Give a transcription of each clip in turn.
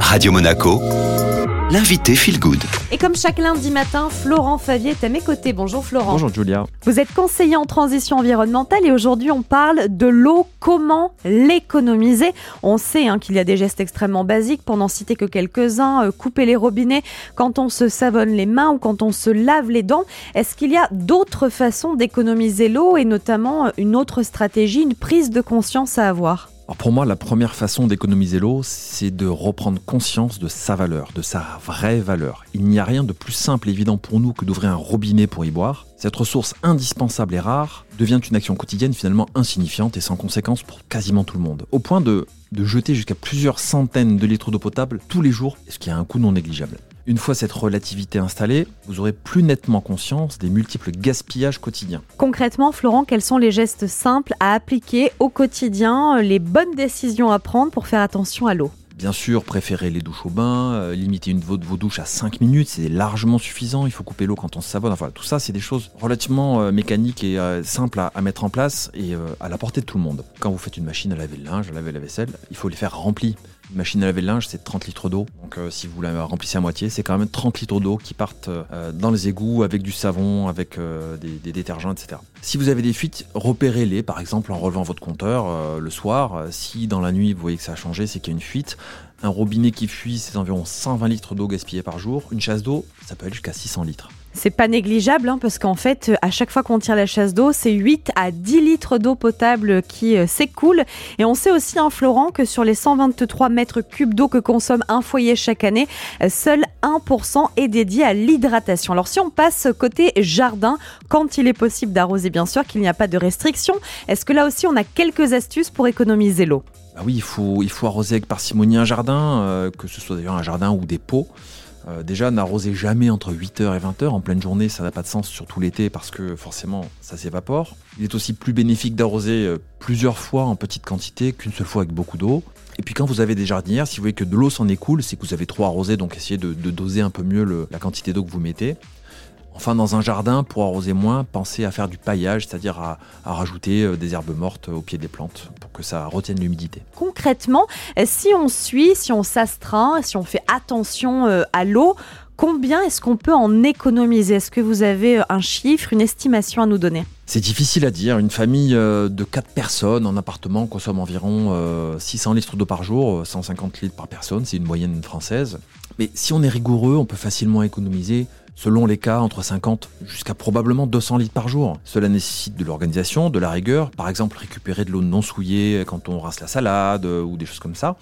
Radio Monaco, l'invité Feel Good. Et comme chaque lundi matin, Florent Favier est à mes côtés. Bonjour Florent. Bonjour Julia. Vous êtes conseiller en transition environnementale et aujourd'hui on parle de l'eau, comment l'économiser? On sait hein, qu'il y a des gestes extrêmement basiques, pour n'en citer que quelques-uns, euh, couper les robinets quand on se savonne les mains ou quand on se lave les dents. Est-ce qu'il y a d'autres façons d'économiser l'eau et notamment euh, une autre stratégie, une prise de conscience à avoir? Alors pour moi, la première façon d'économiser l'eau, c'est de reprendre conscience de sa valeur, de sa vraie valeur. Il n'y a rien de plus simple et évident pour nous que d'ouvrir un robinet pour y boire. Cette ressource indispensable et rare devient une action quotidienne finalement insignifiante et sans conséquence pour quasiment tout le monde. Au point de, de jeter jusqu'à plusieurs centaines de litres d'eau potable tous les jours, ce qui a un coût non négligeable. Une fois cette relativité installée, vous aurez plus nettement conscience des multiples gaspillages quotidiens. Concrètement, Florent, quels sont les gestes simples à appliquer au quotidien, les bonnes décisions à prendre pour faire attention à l'eau? Bien sûr, préférez les douches au bain, euh, limiter une de vos douches à 5 minutes, c'est largement suffisant. Il faut couper l'eau quand on se savonne. Enfin, tout ça, c'est des choses relativement euh, mécaniques et euh, simples à, mettre en place et à la portée de tout le monde. Quand vous faites une machine à laver le linge, à laver la vaisselle, il faut les faire remplies. Machine à laver le linge, c'est 30 litres d'eau. Donc si vous la remplissez à moitié, c'est quand même 30 litres d'eau qui partent dans les égouts avec du savon, avec des, des, détergents, etc. Si vous avez des fuites, repérez-les, par exemple en relevant votre compteur le soir. Si dans la nuit vous voyez que ça a changé, c'est qu'il y a une fuite. Un robinet qui fuit, c'est environ 120 litres d'eau gaspillée par jour. Une chasse d'eau, ça peut aller jusqu'à 600 litres. C'est pas négligeable hein, parce qu'en fait, à chaque fois qu'on tire la chasse d'eau, c'est 8 à 10 litres d'eau potable qui euh, s'écoulent. Et on sait aussi, en hein, Florent, que sur les 123 mètres cubes d'eau que consomme un foyer chaque année, euh, seul 1% est dédié à l'hydratation. Alors si on passe côté jardin, quand il est possible d'arroser, bien sûr qu'il n'y a pas de restriction, est-ce que là aussi on a quelques astuces pour économiser l'eau? Bah oui, il faut, il faut arroser avec parcimonie un jardin, euh, que ce soit d'ailleurs un jardin ou des pots. Euh, déjà, n'arrosez jamais entre 8h et 20h. En pleine journée, ça n'a pas de sens, surtout l'été, parce que forcément, ça s'évapore. Il est aussi plus bénéfique d'arroser euh, plusieurs fois en petite quantité qu'une seule fois avec beaucoup d'eau. Et puis quand vous avez des jardinières, si vous voyez que de l'eau s'en écoule, c'est que vous avez trop arrosé, donc essayez de, doser un peu mieux la quantité d'eau que vous mettez. Enfin, dans un jardin, pour arroser moins, pensez à faire du paillage, c'est-à-dire à, rajouter euh, des herbes mortes au pied des plantes pour que ça retienne l'humidité. Concrètement, euh, si on suit, si on s'astreint, si on fait attention euh, à l'eau, combien est-ce qu'on peut en économiser? Est-ce que vous avez un chiffre, une estimation à nous donner? C'est difficile à dire. Une famille de 4 personnes en appartement consomme environ 600 litres d'eau par jour, 150 litres par personne, c'est une moyenne française. Mais si on est rigoureux, on peut facilement économiser selon les cas, entre 50 jusqu'à probablement 200 litres par jour. Cela nécessite de l'organisation, de la rigueur, par exemple récupérer de l'eau non souillée quand on rince la salade euh, ou des choses comme ça.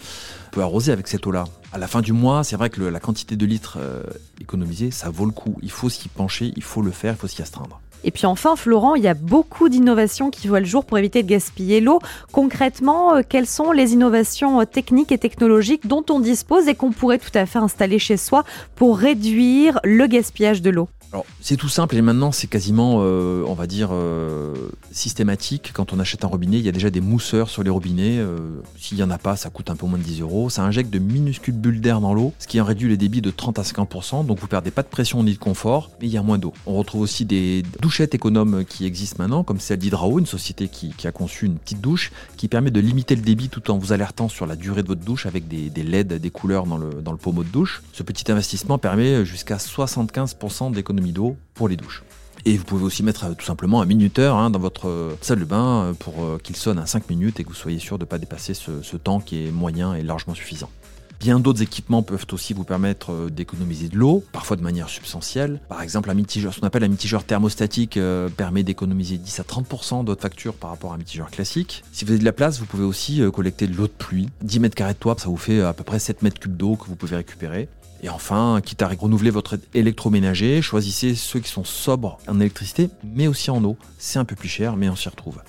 On peut arroser avec cette eau-là. À la fin du mois, c'est vrai que la quantité de litres euh, économisés, ça vaut le coup. Il faut s'y pencher, il faut le faire, il faut s'y astreindre. Et puis enfin, Florent, il y a beaucoup d'innovations qui voient le jour pour éviter de gaspiller l'eau. Concrètement, euh, quelles sont les innovations euh, techniques et technologiques dont on dispose et qu'on pourrait tout à fait installer chez soi pour réduire le gaspillage de l'eau? Alors, c'est tout simple et maintenant c'est quasiment, euh, on va dire, euh, systématique. Quand on achète un robinet, il y a déjà des mousseurs sur les robinets. Euh, s'il n'y en a pas, ça coûte un peu moins de 10 euros. Ça injecte de minuscules bulles d'air dans l'eau, ce qui en réduit les débits de 30 à 50%. Donc vous perdez pas de pression ni de confort, mais il y a moins d'eau. On retrouve aussi des douchettes économes qui existent maintenant, comme celle d'Hydrao, une société qui, a conçu une petite douche qui permet de limiter le débit tout en vous alertant sur la durée de votre douche avec des, LED, des couleurs dans le, dans le pommeau de douche. Ce petit investissement permet jusqu'à 75% d'économie d'eau pour les douches. Et vous pouvez aussi mettre euh, tout simplement un minuteur hein, dans votre euh, salle de bain euh, pour qu'il sonne à 5 minutes et que vous soyez sûr de ne pas dépasser ce, temps qui est moyen et largement suffisant. Bien d'autres équipements peuvent aussi vous permettre d'économiser de l'eau, parfois de manière substantielle. Par exemple, un mitigeur, ce qu'on appelle un mitigeur thermostatique permet d'économiser 10 à 30% de votre facture par rapport à un mitigeur classique. Si vous avez de la place, vous pouvez aussi collecter de l'eau de pluie. 10 mètres carrés de toit, ça vous fait à peu près 7 mètres cubes d'eau que vous pouvez récupérer. Et enfin, quitte à renouveler votre électroménager, choisissez ceux qui sont sobres en électricité, mais aussi en eau. C'est un peu plus cher, mais on s'y retrouve.